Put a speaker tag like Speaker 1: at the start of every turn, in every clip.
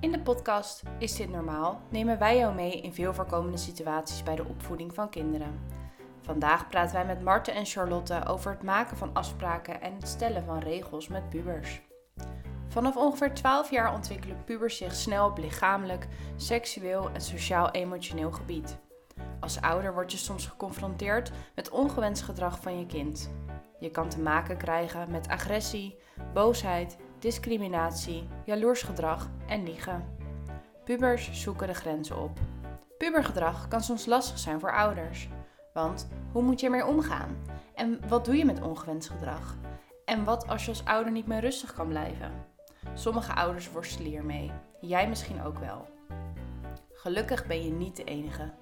Speaker 1: In de podcast Is dit normaal? nemen wij jou mee in veel voorkomende situaties bij de opvoeding van kinderen. Vandaag praten wij met Marten en Charlotte over het maken van afspraken en het stellen van regels met pubers. Vanaf ongeveer 12 jaar ontwikkelen pubers zich snel op lichamelijk, seksueel en sociaal-emotioneel gebied. Als ouder word je soms geconfronteerd met ongewenst gedrag van je kind. Je kan te maken krijgen met agressie, boosheid, discriminatie, jaloers gedrag en liegen. Pubers zoeken de grenzen op. Pubergedrag kan soms lastig zijn voor ouders. Want hoe moet je ermee omgaan? En wat doe je met ongewenst gedrag? En wat als je als ouder niet meer rustig kan blijven? Sommige ouders worstelen hiermee. Jij misschien ook wel. Gelukkig ben je niet de enige.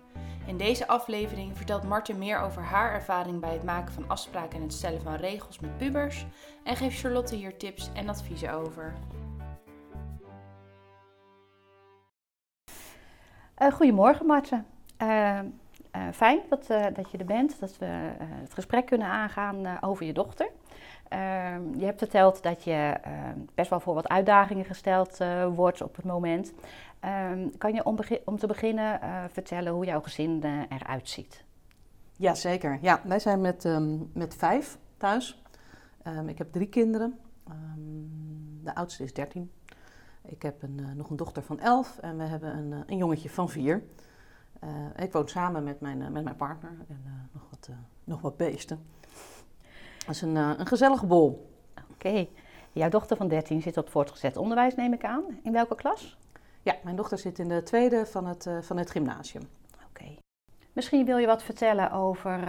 Speaker 1: In deze aflevering vertelt Marten meer over haar ervaring bij het maken van afspraken en het stellen van regels met pubers en geeft Charlotte hier tips en adviezen over.
Speaker 2: Uh, goedemorgen Marten. Uh, uh, fijn dat, dat je er bent, dat we het gesprek kunnen aangaan over je dochter. je hebt verteld dat je best wel voor wat uitdagingen gesteld wordt op het moment. Ehm, kan je om, om, te beginnen vertellen hoe jouw gezin eruit ziet?
Speaker 3: Ja, zeker. Ja, wij zijn met, met vijf thuis. Ik heb drie kinderen. de oudste is 13. Ik heb een, nog een dochter van 11 en we hebben een, een jongetje van 4. Ik woon samen met mijn, met mijn partner en nog, wat, nog wat beesten. Dat is een, een gezellige bol.
Speaker 2: Oké. Okay. Jouw dochter van 13 zit op voortgezet onderwijs, neem ik aan. In welke klas?
Speaker 3: Ja, mijn dochter zit in de tweede van het, van het gymnasium.
Speaker 2: Oké. Okay. Misschien wil je wat vertellen over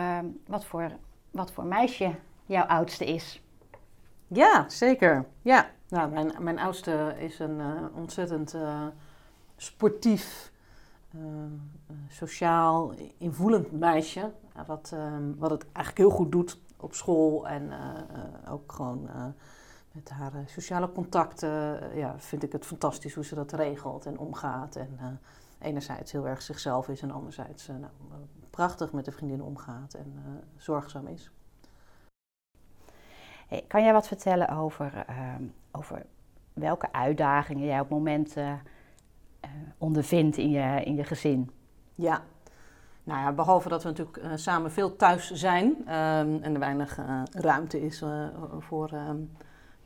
Speaker 2: wat, voor, wat voor meisje jouw oudste is.
Speaker 3: Ja, zeker. Ja, nou, mijn, mijn oudste is een ontzettend sportief, sociaal, invoelend meisje. wat, wat het eigenlijk heel goed doet op school en ook gewoon met haar eh, sociale contacten ja, vind ik het fantastisch hoe ze dat regelt en omgaat. En enerzijds heel erg zichzelf is en anderzijds nou, prachtig met de vriendin omgaat en zorgzaam is.
Speaker 2: Hey, kan jij wat vertellen over, ehm, over welke uitdagingen jij op momenten ondervindt in je, in je gezin?
Speaker 3: Ja, nou ja, behalve dat we natuurlijk samen veel thuis zijn um, en er weinig ruimte is voor um,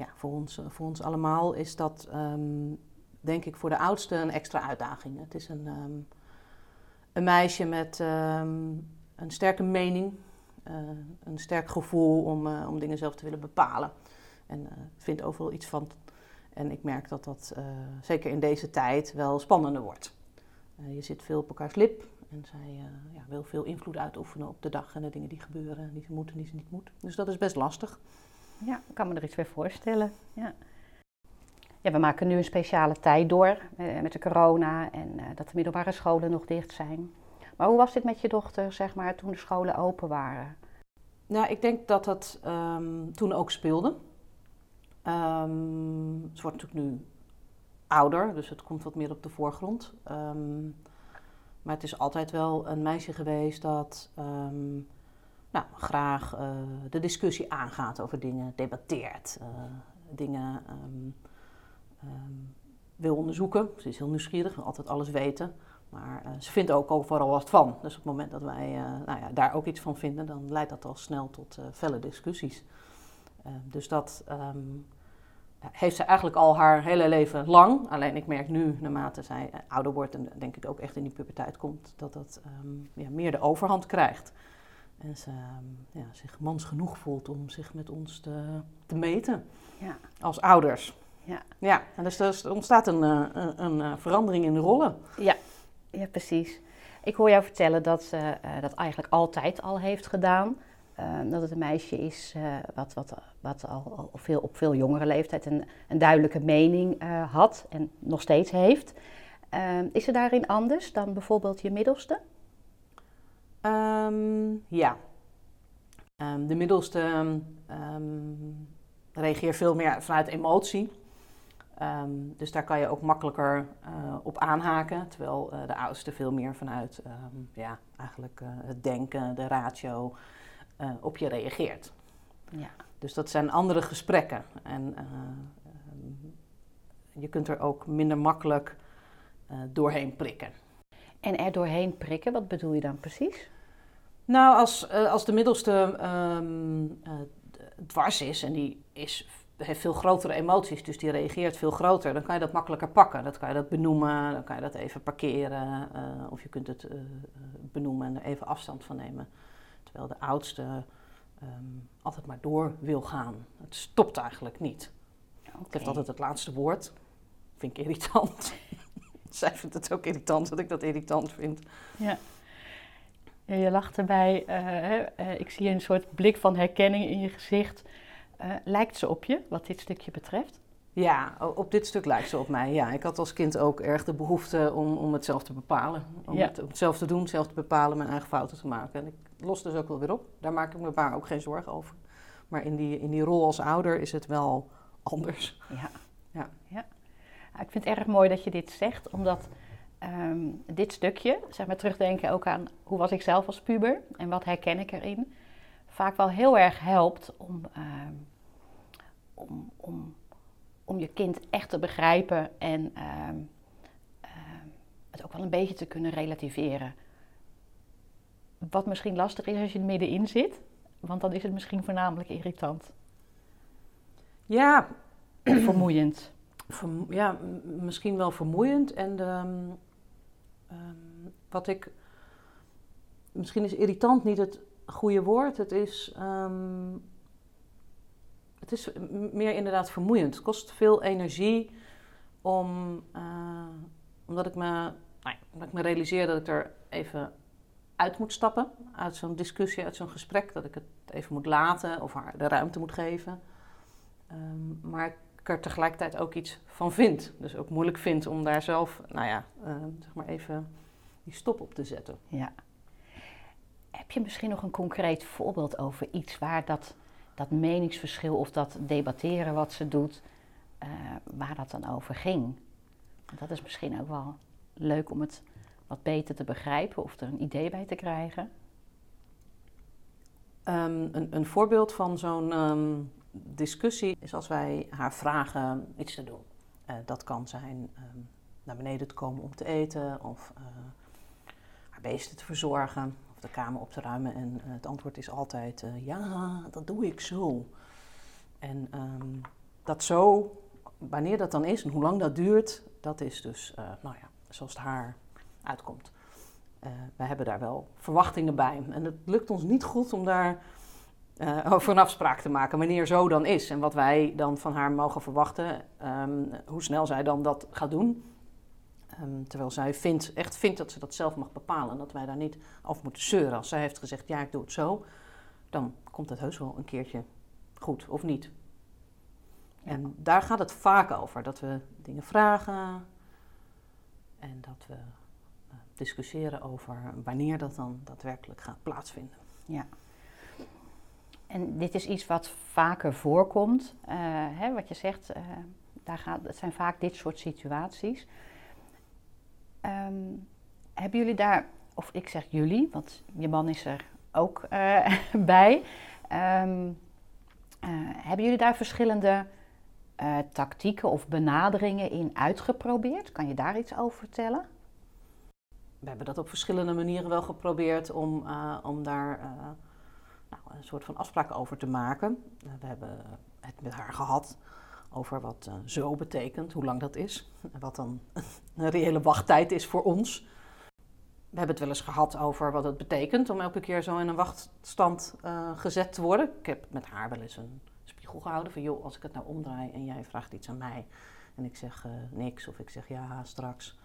Speaker 3: ja, voor, ons, eh, voor ons allemaal is dat, um, denk ik, voor de oudste een extra uitdaging. Het is een, een meisje met een sterke mening, uh, een sterk gevoel om, uh, om dingen zelf te willen bepalen. En uh, vindt overal iets van. En ik merk dat dat zeker in deze tijd wel spannender wordt. je zit veel op elkaars lip en zij ja, wil veel invloed uitoefenen op de dag en de dingen die gebeuren, die ze moeten en die ze niet moet. Dus dat is best lastig.
Speaker 2: Ja, ik kan me er iets bij voorstellen. Ja. Ja, we maken nu een speciale tijd door eh, met de corona en dat de middelbare scholen nog dicht zijn. Maar hoe was dit met je dochter, zeg maar, toen de scholen open waren?
Speaker 3: Nou, ik denk dat dat um, toen ook speelde. Um, ze wordt natuurlijk nu ouder, dus het komt wat meer op de voorgrond. Um, maar het is altijd wel een meisje geweest dat nou, graag uh, de discussie aangaat over dingen, debatteert, uh, dingen wil onderzoeken. Ze is heel nieuwsgierig, wil altijd alles weten. Maar uh, ze vindt ook overal wat van. Dus op het moment dat wij nou ja, daar ook iets van vinden, dan leidt dat al snel tot felle discussies. Ehm, dus dat heeft ze eigenlijk al haar hele leven lang. Alleen ik merk nu, naarmate zij ouder wordt en denk ik ook echt in die puberteit komt, dat dat ja, meer de overhand krijgt. En ze ehm, ja, zich mans genoeg voelt om zich met ons te, te meten ja. als ouders. Ja. ja, en dus er ontstaat een, eh, een, een, eh, verandering in de rollen.
Speaker 2: Ja. ja, precies. Ik hoor jou vertellen dat ze uh, dat eigenlijk altijd al heeft gedaan. Uh, dat het een meisje is uh, wat, wat, wat al, al, veel, op veel jongere leeftijd een, een duidelijke mening uh, had en nog steeds heeft. Ehm, is ze daarin anders dan bijvoorbeeld je middelste?
Speaker 3: Um, ja. De middelste um, reageert veel meer vanuit emotie. dus daar kan je ook makkelijker uh, op aanhaken. Terwijl de oudste veel meer vanuit ja, eigenlijk het denken, de ratio, op je reageert. Ja. Dus dat zijn andere gesprekken. En je kunt er ook minder makkelijk doorheen prikken.
Speaker 2: En er doorheen prikken, wat bedoel je dan precies?
Speaker 3: Nou, als, als de middelste ehm, dwars is en die is heeft veel grotere emoties, dus die reageert veel groter. Dan kan je dat makkelijker pakken. Dat kan je dat benoemen, dan kan je dat even parkeren. Uh, of je kunt het uh, benoemen en er even afstand van nemen. Terwijl de oudste um, altijd maar door wil gaan. Het stopt eigenlijk niet. Okay. Het heeft altijd het laatste woord. Vind ik irritant. Zij vindt het ook irritant dat ik dat irritant vind.
Speaker 2: Ja. ja je lacht erbij. Uh, ik zie een soort blik van herkenning in je gezicht. Uh, lijkt ze op je, wat dit stukje betreft?
Speaker 3: Ja, op dit stuk lijkt ze op mij. Ja, ik had als kind ook erg de behoefte om, om het zelf te bepalen. Om, het, om het zelf te doen, zelf te bepalen, mijn eigen fouten te maken. En ik los dus ook wel weer op. Daar maak ik me waar ook geen zorgen over. Maar in die, in die rol als ouder is het wel anders.
Speaker 2: Ja. ja. ja. Ik vind het erg mooi dat je dit zegt, omdat um, dit stukje, zeg maar terugdenken ook aan hoe was ik zelf als puber en wat herken ik erin, vaak wel heel erg helpt om. Um, om, om, om je kind echt te begrijpen en ehm, ehm, het ook wel een beetje te kunnen relativeren. Wat misschien lastig is als je er middenin zit, want dan is het misschien voornamelijk irritant.
Speaker 3: Ja.
Speaker 2: vermoeiend.
Speaker 3: ja, misschien wel vermoeiend. En wat ik. Misschien is irritant niet het goede woord. Het is het is meer inderdaad vermoeiend. Het kost veel energie om, uh, omdat, ik me, nou, omdat ik me realiseer dat ik er even uit moet stappen. Uit zo'n discussie, uit zo'n gesprek. Dat ik het even moet laten of haar de ruimte moet geven. Um, maar ik er tegelijkertijd ook iets van vind. Dus ook moeilijk vind om daar zelf, nou ja, uh, zeg maar even die stop op te zetten.
Speaker 2: Ja. Heb je misschien nog een concreet voorbeeld over iets waar dat dat meningsverschil of dat debatteren wat ze doet, uh, waar dat dan over ging. Dat is misschien ook wel leuk om het wat beter te begrijpen of er een idee bij te krijgen.
Speaker 3: Um, een, een, voorbeeld van zo'n um, discussie is als wij haar vragen iets te doen. Uh, dat kan zijn um, naar beneden te komen om te eten of uh, haar beesten te verzorgen de kamer op te ruimen. En uh, het antwoord is altijd: ja, dat doe ik zo. En dat zo, wanneer dat dan is en hoe lang dat duurt, dat is dus, nou ja, zoals het haar uitkomt. wij hebben daar wel verwachtingen bij. En het lukt ons niet goed om daar over een afspraak te maken, wanneer zo dan is. En wat wij dan van haar mogen verwachten, um, hoe snel zij dan dat gaat doen. Um, terwijl zij vindt, echt vindt dat ze dat zelf mag bepalen. Dat wij daar niet over moeten zeuren. Als zij heeft gezegd, ja, ik doe het zo, dan komt het heus wel een keertje goed of niet. Ja. En daar gaat het vaak over. Dat we dingen vragen en dat we uh, discussiëren over wanneer dat dan daadwerkelijk gaat plaatsvinden.
Speaker 2: Ja. En dit is iets wat vaker voorkomt. Uh, hè, wat je zegt, uh, daar gaat, het zijn vaak dit soort situaties. Um, hebben jullie daar, of ik zeg jullie, want je man is er ook uh, bij. Uh, hebben jullie daar verschillende tactieken of benaderingen in uitgeprobeerd? Kan je daar iets over vertellen?
Speaker 3: We hebben dat op verschillende manieren wel geprobeerd om, om daar nou, een soort van afspraak over te maken. we hebben het met haar gehad over wat zo betekent, hoe lang dat is. En wat dan een reële wachttijd is voor ons. We hebben het wel eens gehad over wat het betekent om elke keer zo in een wachtstand gezet te worden. Ik heb met haar wel eens een spiegel gehouden van joh, als ik het nou omdraai en jij vraagt iets aan mij en ik zeg niks of ik zeg ja straks.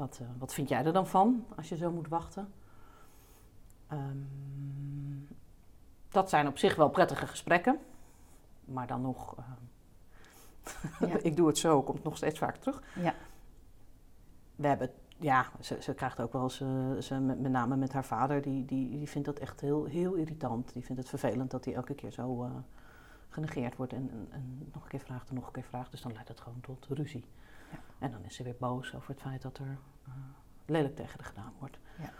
Speaker 3: Wat, wat vind jij er dan van als je zo moet wachten? Um, dat zijn op zich wel prettige gesprekken, maar dan nog ja. ik doe het zo, komt nog steeds vaak terug.
Speaker 2: Ja.
Speaker 3: We hebben, ja, ze, ze krijgt ook wel eens, uh, ze, met, met, name met haar vader, die, die, die vindt dat echt heel, heel irritant. Die vindt het vervelend dat hij elke keer zo uh, genegeerd wordt en, en, en, nog een keer vraagt en nog een keer vraagt. Dus dan leidt dat gewoon tot ruzie. Ja. En dan is ze weer boos over het feit dat er uh, lelijk tegen haar gedaan wordt.
Speaker 2: Ja.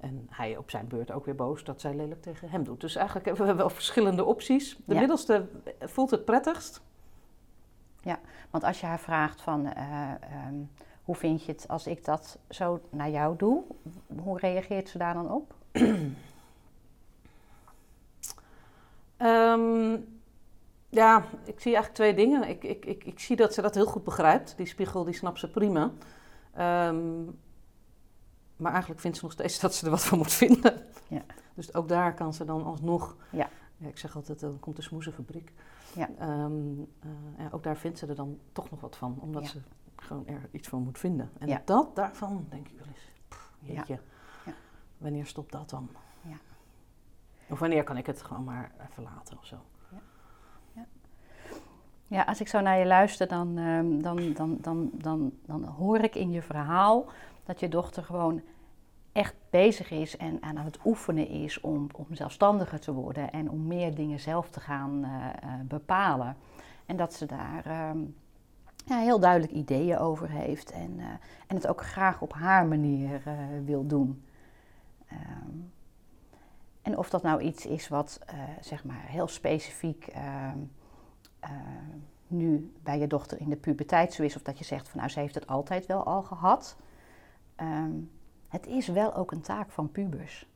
Speaker 3: En hij op zijn beurt ook weer boos dat zij lelijk tegen hem doet. Dus eigenlijk hebben we wel verschillende opties. De middelste voelt het prettigst.
Speaker 2: Ja, want als je haar vraagt van uh, um, hoe vind je het als ik dat zo naar jou doe? Hoe reageert ze daar dan op?
Speaker 3: Ehm, ja, ik zie eigenlijk twee dingen. Ik, ik, ik, ik zie dat ze dat heel goed begrijpt. Die spiegel, die snapt ze prima. Ehm, maar eigenlijk vindt ze nog steeds dat ze er wat van moet vinden.
Speaker 2: Ja.
Speaker 3: Dus ook daar kan ze dan alsnog...
Speaker 2: Ja.
Speaker 3: ja ik zeg altijd, dan komt de smoezenfabriek.
Speaker 2: Ja.
Speaker 3: Ehm, eh, ja, ook daar vindt ze er dan toch nog wat van. Omdat
Speaker 2: Ja.
Speaker 3: ze gewoon er iets van moet vinden. En
Speaker 2: Ja.
Speaker 3: dat daarvan, denk ik wel eens... pff,
Speaker 2: Ja.
Speaker 3: jeetje,
Speaker 2: Ja.
Speaker 3: wanneer stopt dat dan?
Speaker 2: Ja.
Speaker 3: Of wanneer kan ik het gewoon maar even laten of zo?
Speaker 2: Ja, als ik zo naar je luister, dan, ehm, dan, dan, dan, dan, dan hoor ik in je verhaal dat je dochter gewoon echt bezig is en aan het oefenen is om, om zelfstandiger te worden en om meer dingen zelf te gaan eh, eh, bepalen. En dat ze daar ehm, ja, heel duidelijk ideeën over heeft en, eh, en het ook graag op haar manier wil doen. Ehm, en of dat nou iets is wat zeg maar heel specifiek eh, nu bij je dochter in de puberteit zo is, of dat je zegt van nou ze heeft het altijd wel al gehad. Ehm, het is wel ook een taak van pubers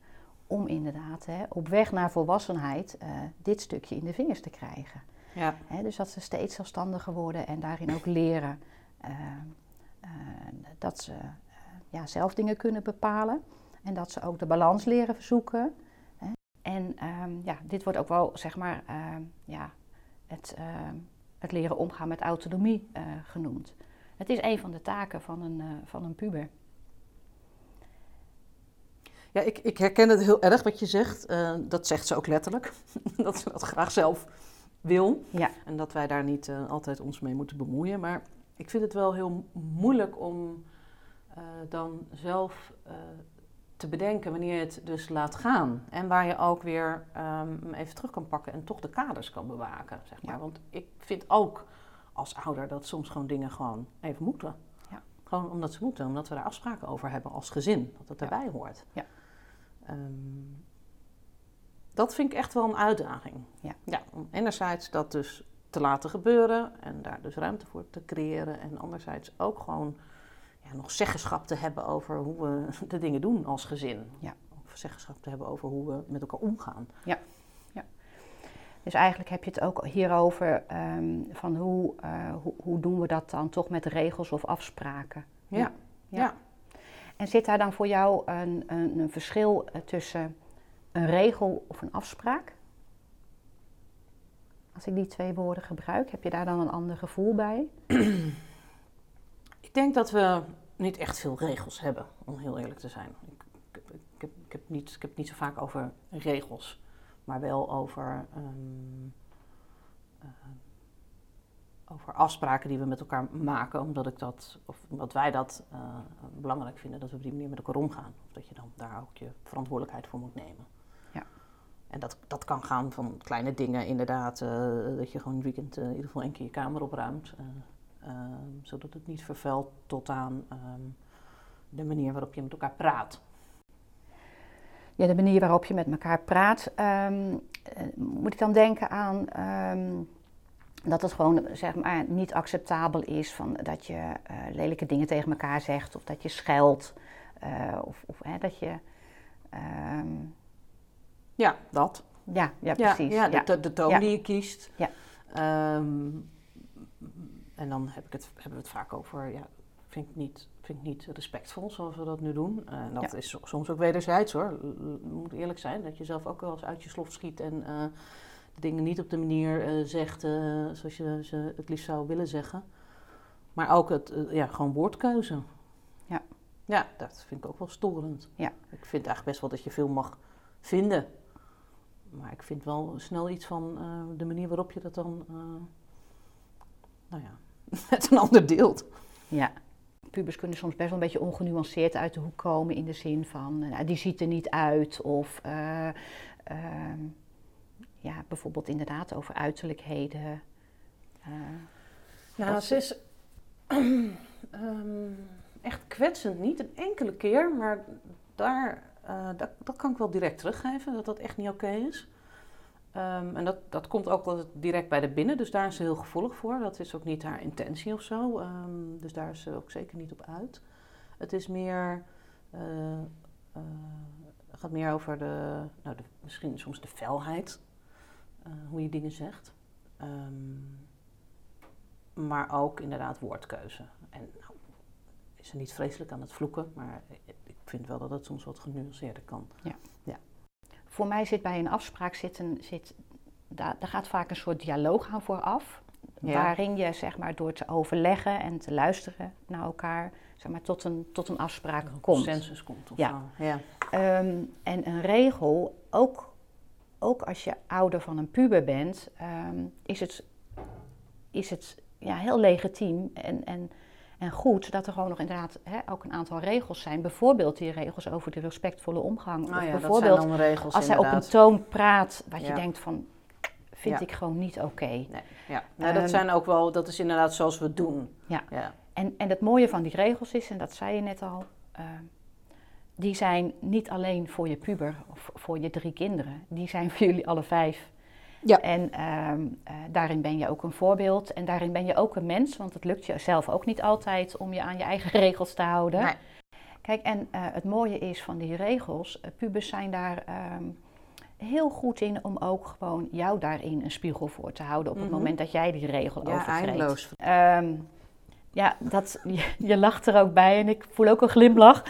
Speaker 2: om inderdaad hè, op weg naar volwassenheid eh, dit stukje in de vingers te krijgen.
Speaker 3: Ja.
Speaker 2: Hè, dus dat ze steeds zelfstandiger worden en daarin ook leren eh, dat ze ja, zelf dingen kunnen bepalen. En dat ze ook de balans leren zoeken. Hè. En ehm, ja, dit wordt ook wel, zeg maar, ehm, ja, het, ehm, het leren omgaan met autonomie eh, genoemd. Het is een van de taken van een, eh, van een puber.
Speaker 3: Ja, ik, ik herken het heel erg wat je zegt. Eh, dat zegt ze ook letterlijk. dat ze dat graag zelf wil.
Speaker 2: Ja.
Speaker 3: En dat wij daar niet eh, altijd ons mee moeten bemoeien. Maar ik vind het wel heel moeilijk om eh, dan zelf eh, te bedenken wanneer je het dus laat gaan. En waar je ook weer ehm, even terug kan pakken en toch de kaders kan bewaken. Zeg maar.
Speaker 2: Ja.
Speaker 3: Want ik vind ook als ouder dat soms gewoon dingen gewoon even moeten.
Speaker 2: Ja.
Speaker 3: Gewoon omdat ze moeten, omdat we daar afspraken over hebben als gezin. Dat het
Speaker 2: Ja.
Speaker 3: erbij hoort.
Speaker 2: Ja.
Speaker 3: Ehm, dat vind ik echt wel een uitdaging.
Speaker 2: Ja.
Speaker 3: ja, om enerzijds dat dus te laten gebeuren en daar dus ruimte voor te creëren. En anderzijds ook gewoon ja, nog zeggenschap te hebben over hoe we de dingen doen als gezin.
Speaker 2: Ja.
Speaker 3: Of zeggenschap te hebben over hoe we met elkaar omgaan.
Speaker 2: Dus eigenlijk heb je het ook hierover ehm, van hoe, eh, hoe, hoe doen we dat dan toch met regels of afspraken.
Speaker 3: Ja.
Speaker 2: Ja.
Speaker 3: Ja.
Speaker 2: En zit daar dan voor jou een, een, een verschil eh, tussen een regel of een afspraak? Als ik die twee woorden gebruik, heb je daar dan een ander gevoel bij?
Speaker 3: Ik denk dat we niet echt veel regels hebben, om heel eerlijk te zijn. Ik, ik, heb- ik, heb, ik, heb, niet, ik heb het niet zo vaak over regels, maar wel over, ehm, eh, over afspraken die we met elkaar maken, omdat, ik dat, of omdat wij dat eh, belangrijk vinden, dat we op die manier met elkaar omgaan. Of dat je dan daar ook je verantwoordelijkheid voor moet nemen.
Speaker 2: Ja.
Speaker 3: En dat, dat kan gaan van kleine dingen, inderdaad, eh, dat je gewoon een weekend eh, in ieder geval één keer je kamer opruimt. Eh, Ehm, zodat het niet vervuilt tot aan ehm, de manier waarop je met elkaar praat.
Speaker 2: Ja, de manier waarop je met elkaar praat. ehm, eh, moet ik dan denken aan dat het gewoon zeg maar, niet acceptabel is van, dat je eh, lelijke dingen tegen elkaar zegt of dat je scheldt. eh, of of hè, dat je.
Speaker 3: Ja, dat.
Speaker 2: ja, ja, precies.
Speaker 3: Ja,
Speaker 2: Ja,
Speaker 3: de, de toon die je kiest.
Speaker 2: Ja.
Speaker 3: En dan heb ik het, hebben we het vaak over, ja, vind ik niet, vind ik niet respectvol zoals we dat nu doen. En dat
Speaker 2: Ja.
Speaker 3: is so- soms ook wederzijds hoor. Moet eerlijk zijn, dat je zelf ook wel eens uit je slof schiet en eh, de dingen niet op de manier eh, zegt eh, zoals je ze het liefst zou willen zeggen. Maar ook het, eh, ja, gewoon woordkeuze.
Speaker 2: Ja.
Speaker 3: Ja, dat vind ik ook wel storend.
Speaker 2: Ja.
Speaker 3: Ik vind eigenlijk best wel dat je veel mag vinden. Maar ik vind wel snel iets van eh, de manier waarop je dat dan, eh, nou ja, met een ander deelt.
Speaker 2: Ja. Pubers kunnen soms best wel een beetje ongenuanceerd uit de hoek komen in de zin van, eh, nou, die ziet er niet uit. Of eh, ehm, ja, bijvoorbeeld inderdaad over uiterlijkheden. Eh,
Speaker 3: Ja, ze is ehm, echt kwetsend. Niet een enkele keer, maar daar, eh, dat, dat kan ik wel direct teruggeven, dat dat echt niet oké is. Ehm, en dat, dat komt ook altijd direct bij de binnen, dus daar is ze heel gevoelig voor. Dat is ook niet haar intentie of zo. Ehm, dus daar is ze ook zeker niet op uit. Het is meer, uh, uh, gaat meer over de, nou de, misschien soms de felheid, uh, hoe je dingen zegt. Um, maar ook inderdaad woordkeuze. En nou, is ze niet vreselijk aan het vloeken, maar ik vind wel dat het soms wat genuanceerder kan.
Speaker 2: Ja. Voor mij zit bij een afspraak zit een, zit, daar, daar gaat vaak een soort dialoog aan vooraf. Ja. Waarin je zeg maar, door te overleggen en te luisteren naar elkaar zeg maar, tot, een, tot een afspraak een komt.
Speaker 3: consensus komt. Of
Speaker 2: ja.
Speaker 3: Zo. ja.
Speaker 2: Um, en een regel, ook, ook als je ouder van een puber bent, um, is het, is het ja, heel legitiem en, en, en goed dat er gewoon nog inderdaad hè, ook een aantal regels zijn. Bijvoorbeeld die regels over de respectvolle omgang.
Speaker 3: Nou
Speaker 2: of
Speaker 3: ja,
Speaker 2: bijvoorbeeld
Speaker 3: dat zijn dan regels,
Speaker 2: als hij op een toon praat wat je denkt van, vind
Speaker 3: Ja.
Speaker 2: ik gewoon niet oké.
Speaker 3: Nee, ja. Nou, dat
Speaker 2: Ehm,
Speaker 3: zijn ook wel, dat is inderdaad zoals we doen.
Speaker 2: Ja.
Speaker 3: ja.
Speaker 2: En, en het mooie van die regels is, en dat zei je net al, eh, die zijn niet alleen voor je puber of voor je drie kinderen. Die zijn voor jullie alle vijf.
Speaker 3: Ja.
Speaker 2: En ehm, eh, daarin ben je ook een voorbeeld en daarin ben je ook een mens, want het lukt je zelf ook niet altijd om je aan je eigen regels te houden.
Speaker 3: Nee.
Speaker 2: Kijk, en eh, het mooie is van die regels, eh, pubers zijn daar ehm, heel goed in om ook gewoon jou daarin een spiegel voor te houden op het
Speaker 3: Mhm.
Speaker 2: moment dat jij die regel
Speaker 3: Ja,
Speaker 2: overtreedt.
Speaker 3: eindeloos.
Speaker 2: Ehm, ja, dat, je, je lacht er ook bij en ik voel ook een glimlach.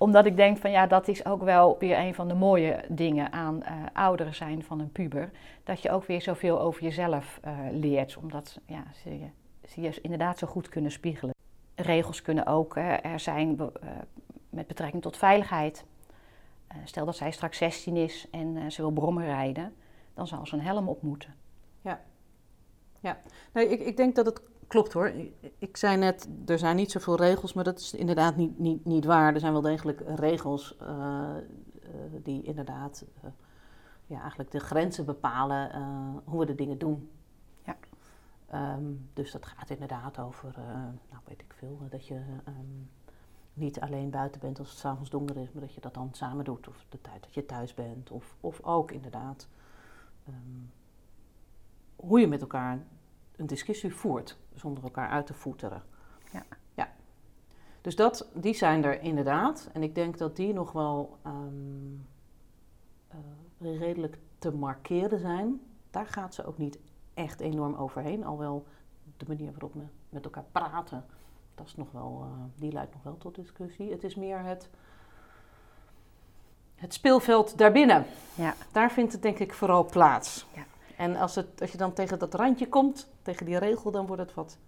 Speaker 2: Omdat ik denk van ja, dat is ook wel weer een van de mooie dingen aan ouderen zijn van een puber. Dat je ook weer zoveel over jezelf eh, leert. Omdat ja, ze, je, je inderdaad zo goed kunnen spiegelen. Regels kunnen ook hè, er zijn eh, met betrekking tot veiligheid. Stel dat zij straks 16 is en ze wil brommen rijden, dan zal ze een helm op moeten.
Speaker 3: Nee, ik, ik denk dat het klopt hoor. Ik, zei net, er zijn niet zoveel regels, maar dat is inderdaad niet, niet, niet waar. Er zijn wel degelijk regels eh, eh, die inderdaad eh, ja, eigenlijk de grenzen bepalen hoe we de dingen doen.
Speaker 2: Ja.
Speaker 3: Ehm, dus dat gaat inderdaad over, nou weet ik veel, dat je ehm, niet alleen buiten bent als het s'avonds donker is, maar dat je dat dan samen doet. Of de tijd dat je thuis bent. Of, of ook inderdaad ehm, hoe je met elkaar een discussie voert zonder elkaar uit te voeteren.
Speaker 2: Ja.
Speaker 3: ja. Dus dat, die zijn er inderdaad. En ik denk dat die nog wel ehm, eh, redelijk te markeren zijn. Daar gaat ze ook niet echt enorm overheen. Alhoewel de manier waarop we met elkaar praten, dat is nog wel, eh, die leidt nog wel tot discussie. Het is meer het, het speelveld daarbinnen.
Speaker 2: Ja.
Speaker 3: Daar vindt het denk ik vooral plaats.
Speaker 2: Ja.
Speaker 3: En als, het, als je dan tegen dat randje komt, tegen die regel, dan wordt het wat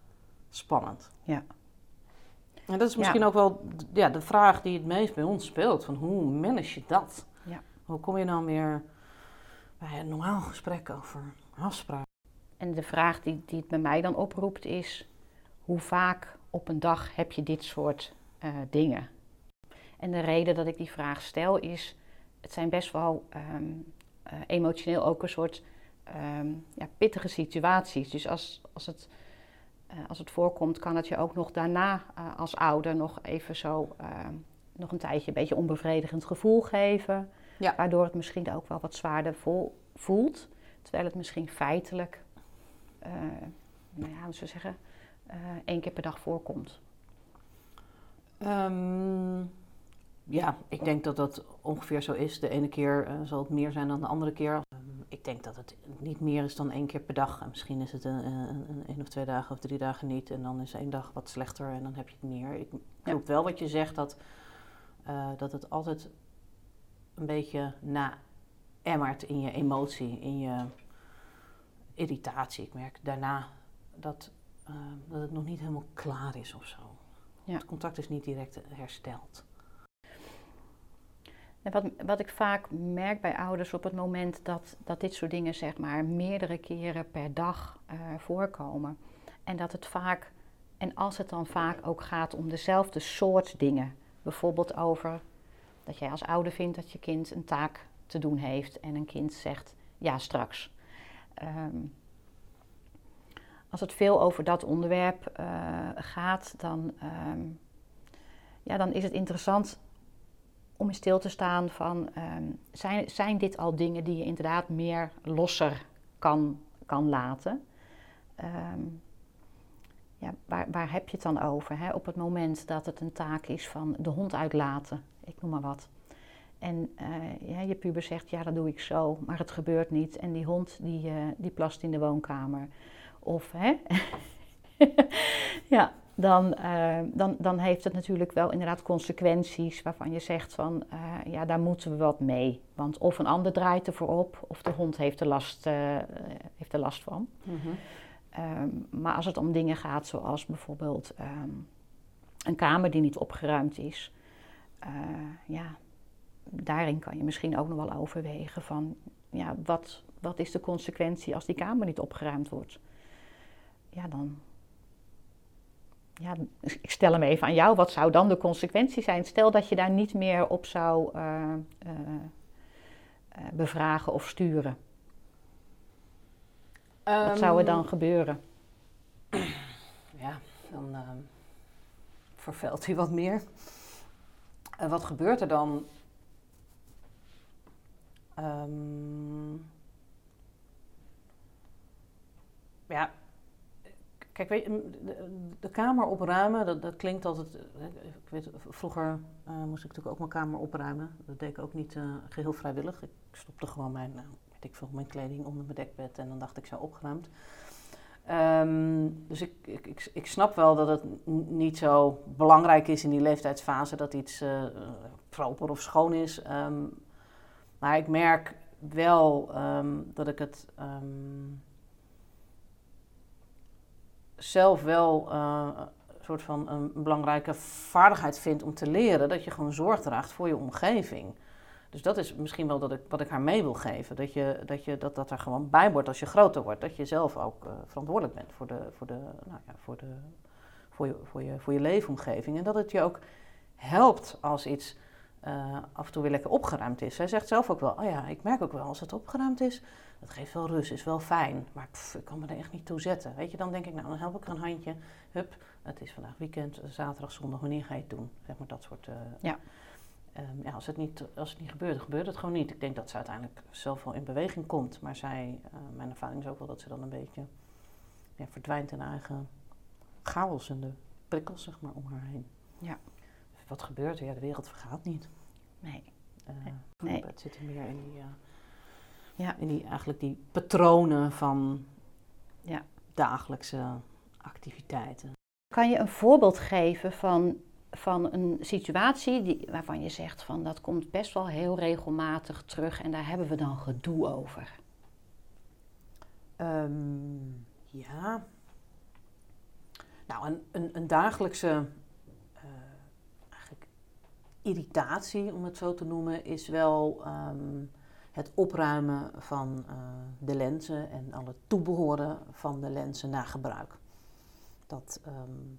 Speaker 3: spannend.
Speaker 2: Ja.
Speaker 3: En dat is misschien ook wel ja, de vraag die het meest bij ons speelt. Van hoe manage je dat?
Speaker 2: Ja.
Speaker 3: Hoe kom je nou weer bij een normaal gesprek over afspraken?
Speaker 2: En de vraag die, die het bij mij dan oproept is: hoe vaak op een dag heb je dit soort eh, dingen? En de reden dat ik die vraag stel is: het zijn best wel ehm, eh, emotioneel ook een soort ehm, ja, pittige situaties. Dus als, als, het, eh, als het voorkomt, kan het je ook nog daarna eh, als ouder nog even zo ehm, nog een tijdje een beetje onbevredigend gevoel geven.
Speaker 3: Ja.
Speaker 2: Waardoor het misschien ook wel wat zwaarder voelt. Terwijl het misschien feitelijk, eh, nou ja, hoe zou zeggen, één keer per dag voorkomt.
Speaker 3: Ehm, ja, ik denk dat dat ongeveer zo is. De ene keer zal het meer zijn dan de andere keer. Ik denk dat het niet meer is dan één keer per dag. En misschien is het een, een, of twee dagen of drie dagen niet. En dan is één dag wat slechter en dan heb je het meer. Ik klopt wel wat je zegt, dat, eh, dat het altijd een beetje naemmert in je emotie, in je irritatie. Ik merk daarna dat, eh, dat het nog niet helemaal klaar is of zo.
Speaker 2: Ja.
Speaker 3: Het contact is niet direct hersteld.
Speaker 2: Wat, wat ik vaak merk bij ouders op het moment dat, dat dit soort dingen zeg maar meerdere keren per dag eh, voorkomen. En dat het vaak, en als het dan vaak ook gaat om dezelfde soort dingen. Bijvoorbeeld over dat jij als ouder vindt dat je kind een taak te doen heeft en een kind zegt ja straks. Ehm, als het veel over dat onderwerp eh, gaat, dan, ehm, ja, dan is het interessant om in stil te staan van, ehm, zijn, zijn dit al dingen die je inderdaad meer losser kan, kan laten? Ehm, ja, waar, waar heb je het dan over? Hè? Op het moment dat het een taak is van de hond uitlaten, ik noem maar wat. En uh, ja, je puber zegt, ja dat doe ik zo, maar het gebeurt niet. En die hond die, uh, die plast in de woonkamer. Of hè, ja, dan, uh, dan, dan heeft het natuurlijk wel inderdaad consequenties waarvan je zegt van uh, ja, daar moeten we wat mee. Want of een ander draait ervoor op, of de hond heeft er last, uh, heeft er last van. Mm -hmm. um, maar als het om dingen gaat zoals bijvoorbeeld um, een kamer die niet opgeruimd is, ja, daarin kan je misschien ook nog wel overwegen van ja, wat, wat is de consequentie als die kamer niet opgeruimd wordt? Ja, dan, ja, ik stel hem even aan jou. Wat zou dan de consequentie zijn? Stel dat je daar niet meer op zou uh, uh, uh, bevragen of sturen. Um, wat zou er dan gebeuren?
Speaker 3: Ja, dan vervuilt hij wat meer. En wat gebeurt er dan? Um, ja, Kijk, weet je, de, kamer opruimen, dat, dat klinkt altijd. Ik weet, vroeger uh, moest ik natuurlijk ook mijn kamer opruimen. Dat deed ik ook niet uh, geheel vrijwillig. Ik stopte gewoon mijn, uh, weet ik veel, mijn kleding onder mijn dekbed en dan dacht ik zo opgeruimd. Um, dus ik, ik, ik, ik, snap wel dat het niet zo belangrijk is in die leeftijdsfase dat iets proper of schoon is. Um, maar ik merk wel um, dat ik het zelf wel uh, een soort van een belangrijke vaardigheid vind om te leren. Dat je gewoon zorg draagt voor je omgeving. Dus dat is misschien wel dat ik, wat ik haar mee wil geven. Dat, je, dat, je, dat dat er gewoon bij wordt als je groter wordt. Dat je zelf ook uh, verantwoordelijk bent voor, de, voor, de, nou ja, voor, de, voor, je, voor, je, voor je leefomgeving. En dat het je ook helpt als iets uh, af en toe weer lekker opgeruimd is. Zij zegt zelf ook wel, oh ja, ik merk ook wel als het opgeruimd is, dat geeft wel rust, is wel fijn. Maar pff, ik kan me er echt niet toe zetten. Weet je, dan denk ik, nou dan help ik er een handje. Hup, het is vandaag weekend, zaterdag, zondag, wanneer ga je het doen? Zeg maar dat soort... Uh,
Speaker 2: ja.
Speaker 3: Um, ja, als het, niet, als het niet gebeurt, dan gebeurt het gewoon niet. Ik denk dat ze uiteindelijk zelf wel in beweging komt. Maar zij, uh, mijn ervaring is ook wel dat ze dan een beetje ja, verdwijnt in eigen chaos en de prikkels zeg maar, om haar heen.
Speaker 2: Ja
Speaker 3: wat gebeurt er? Ja, de wereld vergaat niet.
Speaker 2: Nee.
Speaker 3: Uh, nee. Het zit er meer in die, uh, ja. in die, eigenlijk die patronen van
Speaker 2: ja.
Speaker 3: dagelijkse activiteiten.
Speaker 2: Kan je een voorbeeld geven van, van een situatie die, waarvan je zegt van dat komt best wel heel regelmatig terug en daar hebben we dan gedoe over?
Speaker 3: Um, ja. Nou, een, een, een dagelijkse irritatie, om het zo te noemen, is wel um, het opruimen van uh, de lenzen en alle toebehoren van de lenzen na gebruik. Dat um,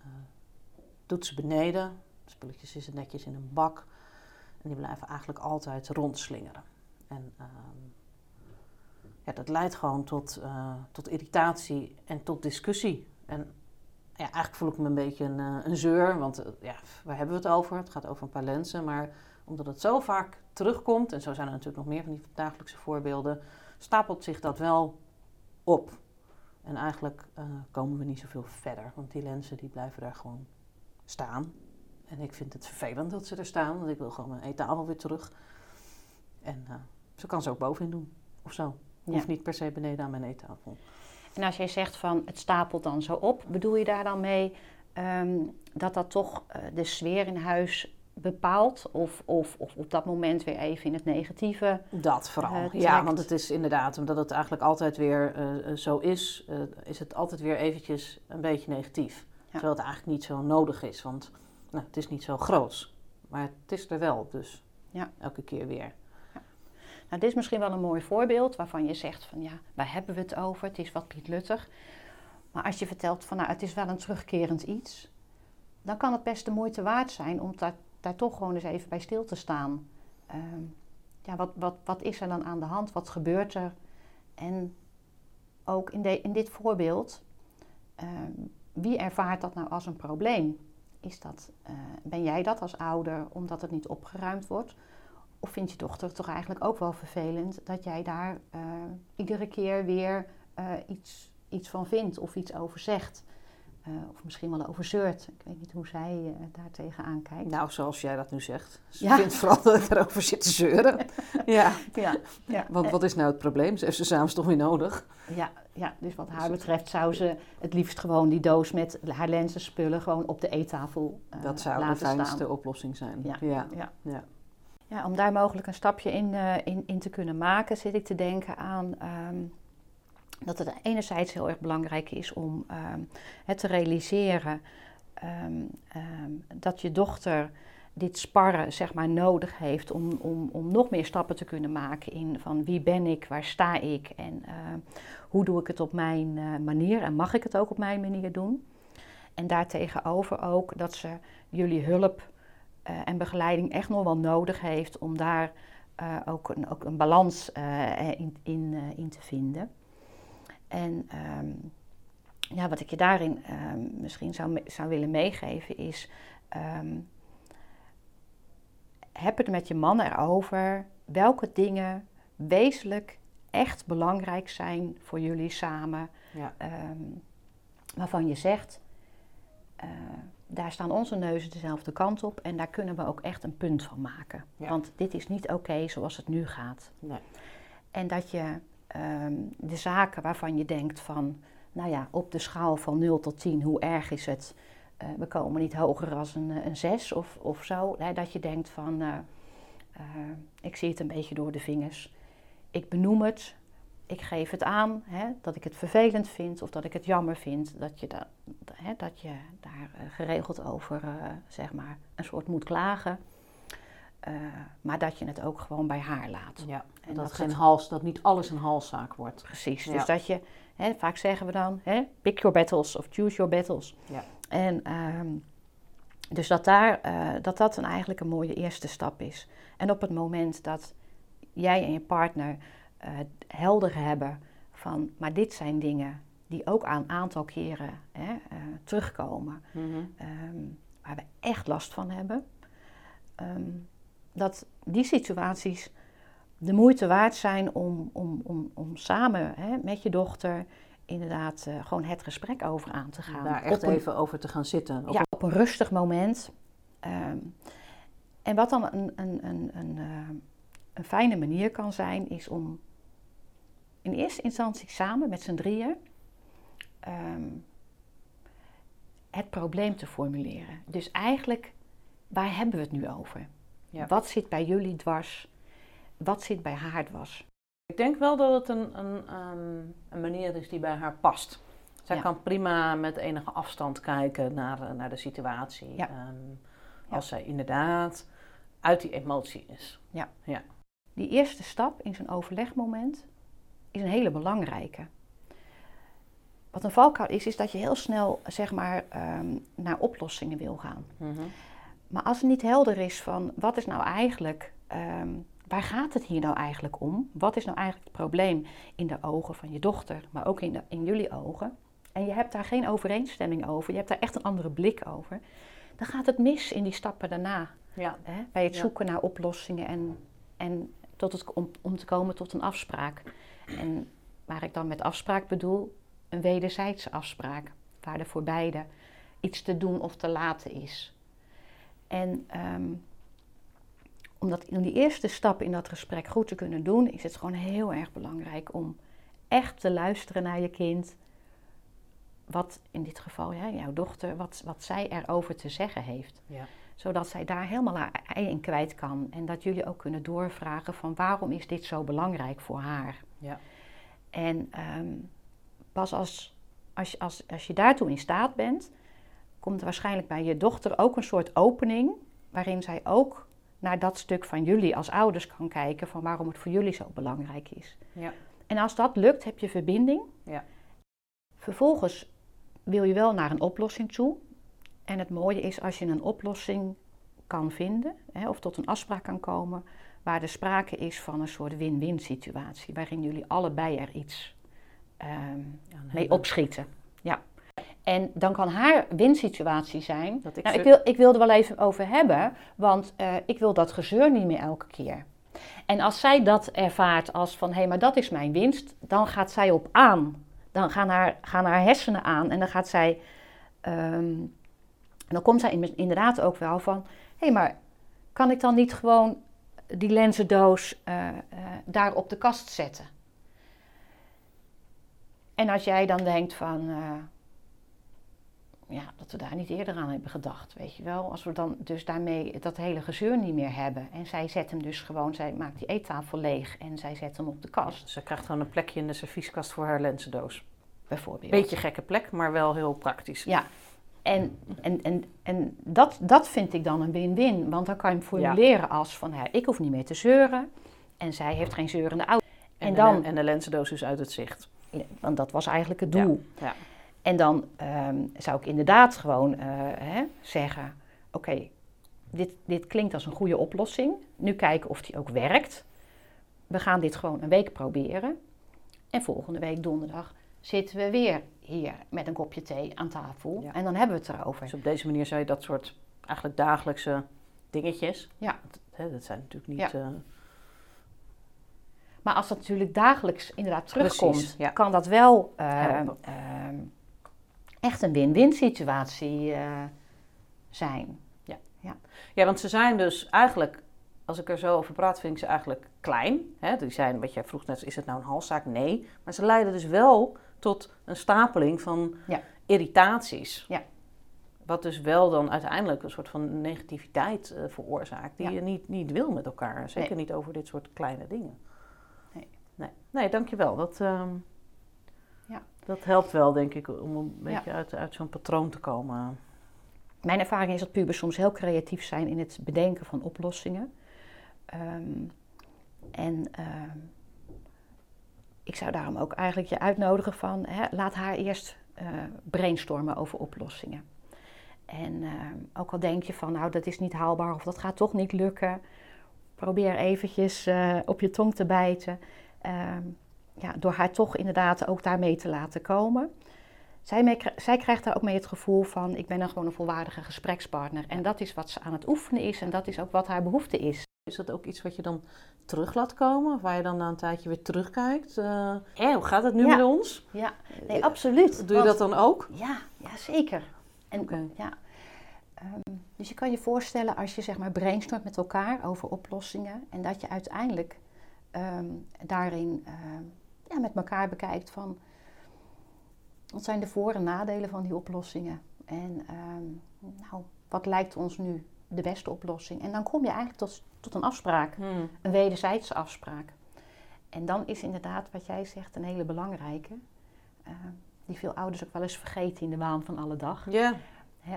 Speaker 3: uh, doet ze beneden, spulletjes zitten netjes in een bak en die blijven eigenlijk altijd rondslingeren. En um, ja, dat leidt gewoon tot, uh, tot irritatie en tot discussie. En ja, eigenlijk voel ik me een beetje een, uh, een zeur, want uh, ja, waar hebben we het over? Het gaat over een paar lenzen, maar omdat het zo vaak terugkomt, en zo zijn er natuurlijk nog meer van die dagelijkse voorbeelden, stapelt zich dat wel op. En eigenlijk uh, komen we niet zoveel verder, want die lenzen die blijven daar gewoon staan. En ik vind het vervelend dat ze er staan, want ik wil gewoon mijn eettafel weer terug. En zo kan ze ook bovenin doen, of zo. Hoeft ja. niet per se beneden aan mijn eettafel.
Speaker 2: En als jij zegt van het stapelt dan zo op, bedoel je daar dan mee um, dat dat toch uh, de sfeer in huis bepaalt? Of, of, of, op dat moment weer even in het negatieve?
Speaker 3: Dat vooral. Uh, ja, want het is inderdaad, omdat het eigenlijk altijd weer uh, zo is, is het altijd weer eventjes een beetje negatief. Ja. Terwijl het eigenlijk niet zo nodig is, want nou, het is niet zo groot. Maar het is er wel, dus
Speaker 2: ja.
Speaker 3: elke keer weer.
Speaker 2: Nou, dit is misschien wel een mooi voorbeeld waarvan je zegt van ja, waar hebben we het over? Het is wat pietluttig. Maar als je vertelt van nou, het is wel een terugkerend iets, dan kan het best de moeite waard zijn om daar, daar toch gewoon eens even bij stil te staan. Um, ja, wat, wat, wat is er dan aan de hand? Wat gebeurt er? En ook in, de, in dit voorbeeld, um, wie ervaart dat nou als een probleem? is dat, eh, ben jij dat als ouder omdat het niet opgeruimd wordt? Of vindt je dochter toch eigenlijk ook wel vervelend dat jij daar eh, iedere keer weer eh, iets, iets van vindt of iets over zegt? Eh, of misschien wel over zeurt. Ik weet niet hoe zij uh, daar tegenaan kijkt.
Speaker 3: Nou, zoals jij dat nu zegt. Ze
Speaker 2: Ja.
Speaker 3: vindt vooral dat ik erover zit te zeuren. ja.
Speaker 2: Ja, ja.
Speaker 3: Want wat is nou het probleem? Ze heeft ze s'avonds toch weer nodig?
Speaker 2: Ja, ja, dus wat haar betreft zou ze het liefst gewoon die doos met haar lenzenspullen gewoon op de eettafel eh,
Speaker 3: dat zou de fijnste
Speaker 2: staan.
Speaker 3: oplossing zijn.
Speaker 2: Ja.
Speaker 3: ja.
Speaker 2: Ja.
Speaker 3: Ja.
Speaker 2: Ja, om daar mogelijk een stapje in, eh, in, in te kunnen maken, zit ik te denken aan ehm, dat het enerzijds heel erg belangrijk is om ehm, te realiseren ehm, dat je dochter dit sparren zeg maar nodig heeft om, om, om nog meer stappen te kunnen maken in van wie ben ik, waar sta ik en hoe doe ik het op mijn eh, manier en mag ik het ook op mijn manier doen. En daartegenover ook dat ze jullie hulp en begeleiding echt nog wel nodig heeft om daar eh, ook, een, ook een balans eh, in, in, eh, in te vinden. En ehm, ja, wat ik je daarin ehm, misschien zou, zou willen meegeven is, ehm, heb het met je man erover welke dingen wezenlijk echt belangrijk zijn voor jullie samen.
Speaker 3: Ja.
Speaker 2: Waarvan je zegt, eh, daar staan onze neuzen dezelfde kant op en daar kunnen we ook echt een punt van maken.
Speaker 3: Ja.
Speaker 2: Want dit is niet oké zoals het nu gaat.
Speaker 3: Nee.
Speaker 2: En dat je ehm, de zaken waarvan je denkt van, nou ja, op de schaal van 0 tot 10, hoe erg is het? Eh, we komen niet hoger als een, eh, een 6 of, of zo. Hè, dat je denkt van, eh, ik zie het een beetje door de vingers. Ik benoem het, ik geef het aan, hè, dat ik het vervelend vind of dat ik het jammer vind. Dat je, da, hè, dat je daar eh, geregeld over, eh, zeg maar, een soort moet klagen. Eh, maar dat je het ook gewoon bij haar laat.
Speaker 3: Ja.
Speaker 2: En
Speaker 3: dat,
Speaker 2: dat
Speaker 3: geen
Speaker 2: het-
Speaker 3: hals, dat niet alles een halszaak wordt.
Speaker 2: Precies.
Speaker 3: Ja.
Speaker 2: Dus dat je, hè, vaak zeggen we dan, hè, pick your battles of choose your battles.
Speaker 3: Ja.
Speaker 2: En ehm, dus dat, daar, dat dat een, eigenlijk een mooie eerste stap is. En op het moment dat jij en je partner helder hebben van, maar dit zijn dingen die ook aan een aantal keren hè, eh, terugkomen,
Speaker 3: Mhm.
Speaker 2: ehm, waar we echt last van hebben, ehm, dat die situaties de moeite waard zijn om, om, om, om samen hè, met je dochter inderdaad eh, gewoon het gesprek over aan te gaan.
Speaker 3: Daar echt
Speaker 2: een,
Speaker 3: even over te gaan zitten. Op-
Speaker 2: ja, op een rustig moment. Ehm, en wat dan een, een, een, een, eh, een fijne manier kan zijn, is om in eerste instantie samen met z'n drieën ehm, het probleem te formuleren. Dus eigenlijk, waar hebben we het nu over?
Speaker 3: Ja.
Speaker 2: Wat zit bij jullie dwars? Wat zit bij haar dwars?
Speaker 3: Ik denk wel dat het een, een, ehm, een manier is die bij haar past. Zij
Speaker 2: Ja.
Speaker 3: kan prima met enige afstand kijken naar, eh, naar de situatie.
Speaker 2: Ja.
Speaker 3: Ehm, als zij inderdaad uit die emotie is.
Speaker 2: Die eerste stap in zo'n overlegmoment is een hele belangrijke. Wat een valkuil is, is dat je heel snel zeg maar, ehm, naar oplossingen wil gaan.
Speaker 3: Mhm.
Speaker 2: Maar als het niet helder is van wat is nou eigenlijk, ehm, waar gaat het hier nou eigenlijk om? Wat is nou eigenlijk het probleem in de ogen van je dochter, maar ook in, de, in jullie ogen? En je hebt daar geen overeenstemming over, je hebt daar echt een andere blik over. Dan gaat het mis in die stappen daarna.
Speaker 3: Ja.
Speaker 2: Hè, bij het
Speaker 3: Ja.
Speaker 2: zoeken naar oplossingen en, en tot het, om, om te komen tot een afspraak. En waar ik dan met afspraak bedoel, een wederzijdse afspraak. Waar er voor beide iets te doen of te laten is. En ehm, om, dat, om die eerste stap in dat gesprek goed te kunnen doen, is het gewoon heel erg belangrijk om echt te luisteren naar je kind. Wat in dit geval, ja, jouw dochter, wat, wat zij erover te zeggen heeft
Speaker 3: Ja.
Speaker 2: zodat zij daar helemaal haar ei in kwijt kan. En dat jullie ook kunnen doorvragen van waarom is dit zo belangrijk voor haar.
Speaker 3: Ja.
Speaker 2: En ehm, pas als, als, je- als, als je daartoe in staat bent, komt er waarschijnlijk bij je dochter ook een soort opening, waarin zij ook naar dat stuk van jullie als ouders kan kijken van waarom het voor jullie zo belangrijk is.
Speaker 3: Ja.
Speaker 2: En als dat lukt, heb je verbinding.
Speaker 3: Ja.
Speaker 2: Vervolgens wil je wel naar een oplossing toe. En het mooie is als je een oplossing kan vinden, hè, of tot een afspraak kan komen, waar er sprake is van een soort win-win situatie, waarin jullie allebei er iets ehm, mee opschieten. Ja. En dan kan haar winsituatie zijn.
Speaker 3: Dat ik
Speaker 2: nou, ik, wil, ik wil er wel even over hebben, want eh, ik wil dat gezeur niet meer elke keer. En als zij dat ervaart als van hé, maar dat is mijn winst, dan gaat zij op aan. Dan gaan haar, gaan haar hersenen aan en dan gaat zij. ehm, dan komt zij in- inderdaad ook wel van hé, maar kan ik dan niet gewoon die lenzendoos eh, eh, daar op de kast zetten? En als jij dan denkt van, eh, ja, dat we daar niet eerder aan hebben gedacht, weet je wel. Als we dan dus daarmee dat hele gezeur niet meer hebben. En zij zet hem dus gewoon, zij maakt die eettafel leeg en zij zet hem op de kast,
Speaker 3: Ze krijgt gewoon een plekje in de servieskast voor haar lenzendoos.
Speaker 2: bijvoorbeeld.
Speaker 3: Beetje gekke plek, maar wel heel praktisch.
Speaker 2: Ja. En, en, en, en dat, dat vind ik dan een win-win. Want dan kan je hem formuleren als van, hè, ik hoef niet meer te zeuren. En zij heeft geen zeurende auto.
Speaker 3: En,
Speaker 2: En
Speaker 3: de
Speaker 2: dan-
Speaker 3: en de lenzendoos is uit het zicht.
Speaker 2: Want dat was eigenlijk het doel.
Speaker 3: Ja.
Speaker 2: En dan ehm, zou ik inderdaad gewoon eh, hè, zeggen: Oké, dit, dit klinkt als een goede oplossing. Nu kijken of die ook werkt. We gaan dit gewoon een week proberen. En volgende week donderdag zitten we weer hier met een kopje thee aan tafel.
Speaker 3: Ja.
Speaker 2: En dan hebben we het erover.
Speaker 3: Dus op deze manier zou je dat soort eigenlijk dagelijkse dingetjes.
Speaker 2: Ja.
Speaker 3: Dat, hè, dat zijn natuurlijk niet. eh,
Speaker 2: Maar als dat natuurlijk dagelijks inderdaad terugkomt,
Speaker 3: Precies, ja.
Speaker 2: kan dat wel eh,
Speaker 3: Helpen.
Speaker 2: ehm, echt een win-win situatie eh, zijn.
Speaker 3: Ja, want ze zijn dus eigenlijk, als ik er zo over praat, vind ik ze eigenlijk klein. Hè? Die zijn, wat jij vroeg net, is het nou een halszaak? Nee. Maar ze leiden dus wel tot een stapeling van
Speaker 2: Ja.
Speaker 3: irritaties.
Speaker 2: Ja.
Speaker 3: Wat dus wel dan uiteindelijk een soort van negativiteit eh, veroorzaakt, die
Speaker 2: Ja.
Speaker 3: je niet, niet wil met elkaar. Zeker
Speaker 2: Nee.
Speaker 3: niet over dit soort kleine dingen.
Speaker 2: Nee.
Speaker 3: Dankjewel. Dat, ehm,
Speaker 2: Ja.
Speaker 3: dat helpt wel, denk ik, om een beetje uit, uit zo'n patroon te komen.
Speaker 2: Mijn ervaring is dat pubers soms heel creatief zijn in het bedenken van oplossingen. Ehm, en ehm, ik zou daarom ook eigenlijk je uitnodigen van hè, laat haar eerst eh, brainstormen over oplossingen. En ook al denk je van nou dat is niet haalbaar of dat gaat toch niet lukken, probeer eventjes eh, op je tong te bijten. Ehm, ja, door haar toch inderdaad ook daarmee te laten komen. Zij, mee- zij krijgt daar ook mee het gevoel van: ik ben dan gewoon een volwaardige gesprekspartner. En dat is wat ze aan het oefenen is en dat is ook wat haar behoefte is.
Speaker 3: Is dat ook iets wat je dan terug laat komen? Of waar je dan na een tijdje weer terugkijkt? Eh hé, hoe gaat het nu
Speaker 2: Ja.
Speaker 3: met ons?
Speaker 2: Ja, nee, absoluut.
Speaker 3: Doe je dat dan ook?
Speaker 2: Ja, ja zeker. En, ja. Ehm, dus je kan je voorstellen als je zeg maar brainstormt met elkaar over oplossingen en dat je uiteindelijk ehm, daarin ehm, ja, met elkaar bekijkt van wat zijn de voor- en nadelen van die oplossingen en ehm, nou, wat lijkt ons nu de beste oplossing. En dan kom je eigenlijk tot, tot een afspraak,
Speaker 3: Hmm.
Speaker 2: een wederzijdse afspraak. En dan is inderdaad wat jij zegt een hele belangrijke, die veel ouders ook wel eens vergeten in de waan van alle dag.
Speaker 3: Ja,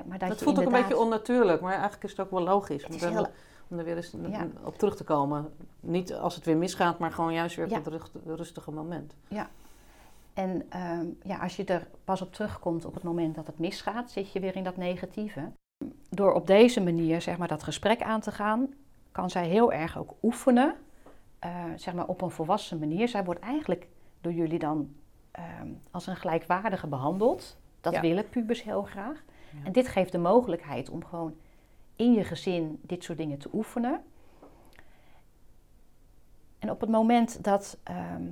Speaker 2: maar dat,
Speaker 3: voelt ook een beetje onnatuurlijk, maar eigenlijk is het ook wel logisch.
Speaker 2: Het
Speaker 3: Om
Speaker 2: is heel-
Speaker 3: om er weer eens
Speaker 2: Ja.
Speaker 3: op terug te komen. Niet als het weer misgaat, maar gewoon juist weer op
Speaker 2: Ja.
Speaker 3: het rust- rustige moment.
Speaker 2: En ehm, ja, als je er pas op terugkomt op het moment dat het misgaat, zit je weer in dat negatieve. Door op deze manier zeg maar, dat gesprek aan te gaan, kan zij heel erg ook oefenen, eh, zeg maar op een volwassen manier. Zij wordt eigenlijk door jullie dan ehm, als een gelijkwaardige behandeld. Dat
Speaker 3: Ja.
Speaker 2: willen pubers heel graag.
Speaker 3: Ja.
Speaker 2: En dit geeft de mogelijkheid om gewoon in je gezin dit soort dingen te oefenen. En op het moment dat, ehm,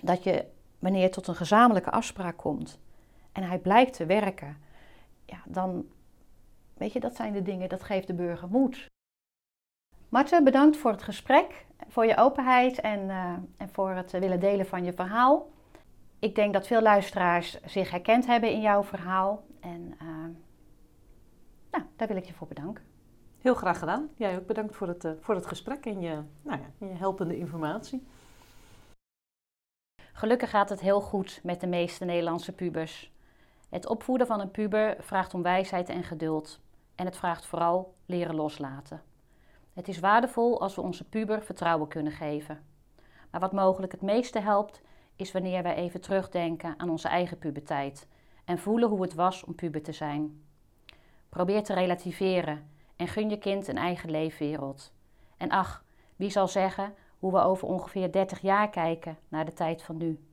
Speaker 2: dat je, wanneer je tot een gezamenlijke afspraak komt en hij blijkt te werken, ja, dan, weet je, dat zijn de dingen, dat geeft de burger moed. Marten, bedankt voor het gesprek, voor je openheid en, eh, en voor het willen delen van je verhaal. Ik denk dat veel luisteraars zich herkend hebben in jouw verhaal. En eh, nou, daar wil ik je voor bedanken.
Speaker 3: Heel graag gedaan. Jij ook bedankt voor het, eh, voor het gesprek en je, nou ja, je helpende informatie.
Speaker 2: Gelukkig gaat het heel goed met de meeste Nederlandse pubers. Het opvoeden van een puber vraagt om wijsheid en geduld. En het vraagt vooral leren loslaten. Het is waardevol als we onze puber vertrouwen kunnen geven. Maar wat mogelijk het meeste helpt, is wanneer wij even terugdenken aan onze eigen puberteit en voelen hoe het was om puber te zijn. Probeer te relativeren en gun je kind een eigen leefwereld. En ach, wie zal zeggen hoe we over ongeveer 30 jaar kijken naar de tijd van nu.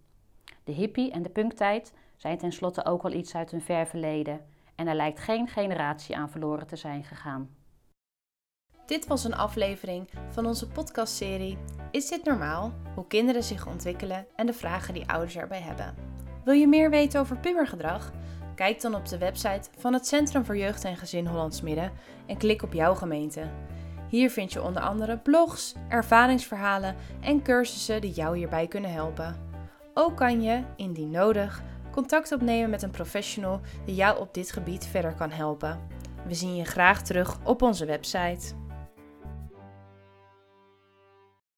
Speaker 2: De hippie- en de punktijd zijn tenslotte ook al iets uit hun ver verleden en er lijkt geen generatie aan verloren te zijn gegaan.
Speaker 1: Dit was een aflevering van onze podcastserie Is dit normaal? Hoe kinderen zich ontwikkelen en de vragen die ouders erbij hebben. Wil je meer weten over pubergedrag? Kijk dan op de website van het Centrum voor Jeugd en Gezin Hollands Midden en klik op jouw gemeente. Hier vind je onder andere blogs, ervaringsverhalen en cursussen die jou hierbij kunnen helpen. Ook kan je, indien nodig, contact opnemen met een professional die jou op dit gebied verder kan helpen. We zien je graag terug op onze website.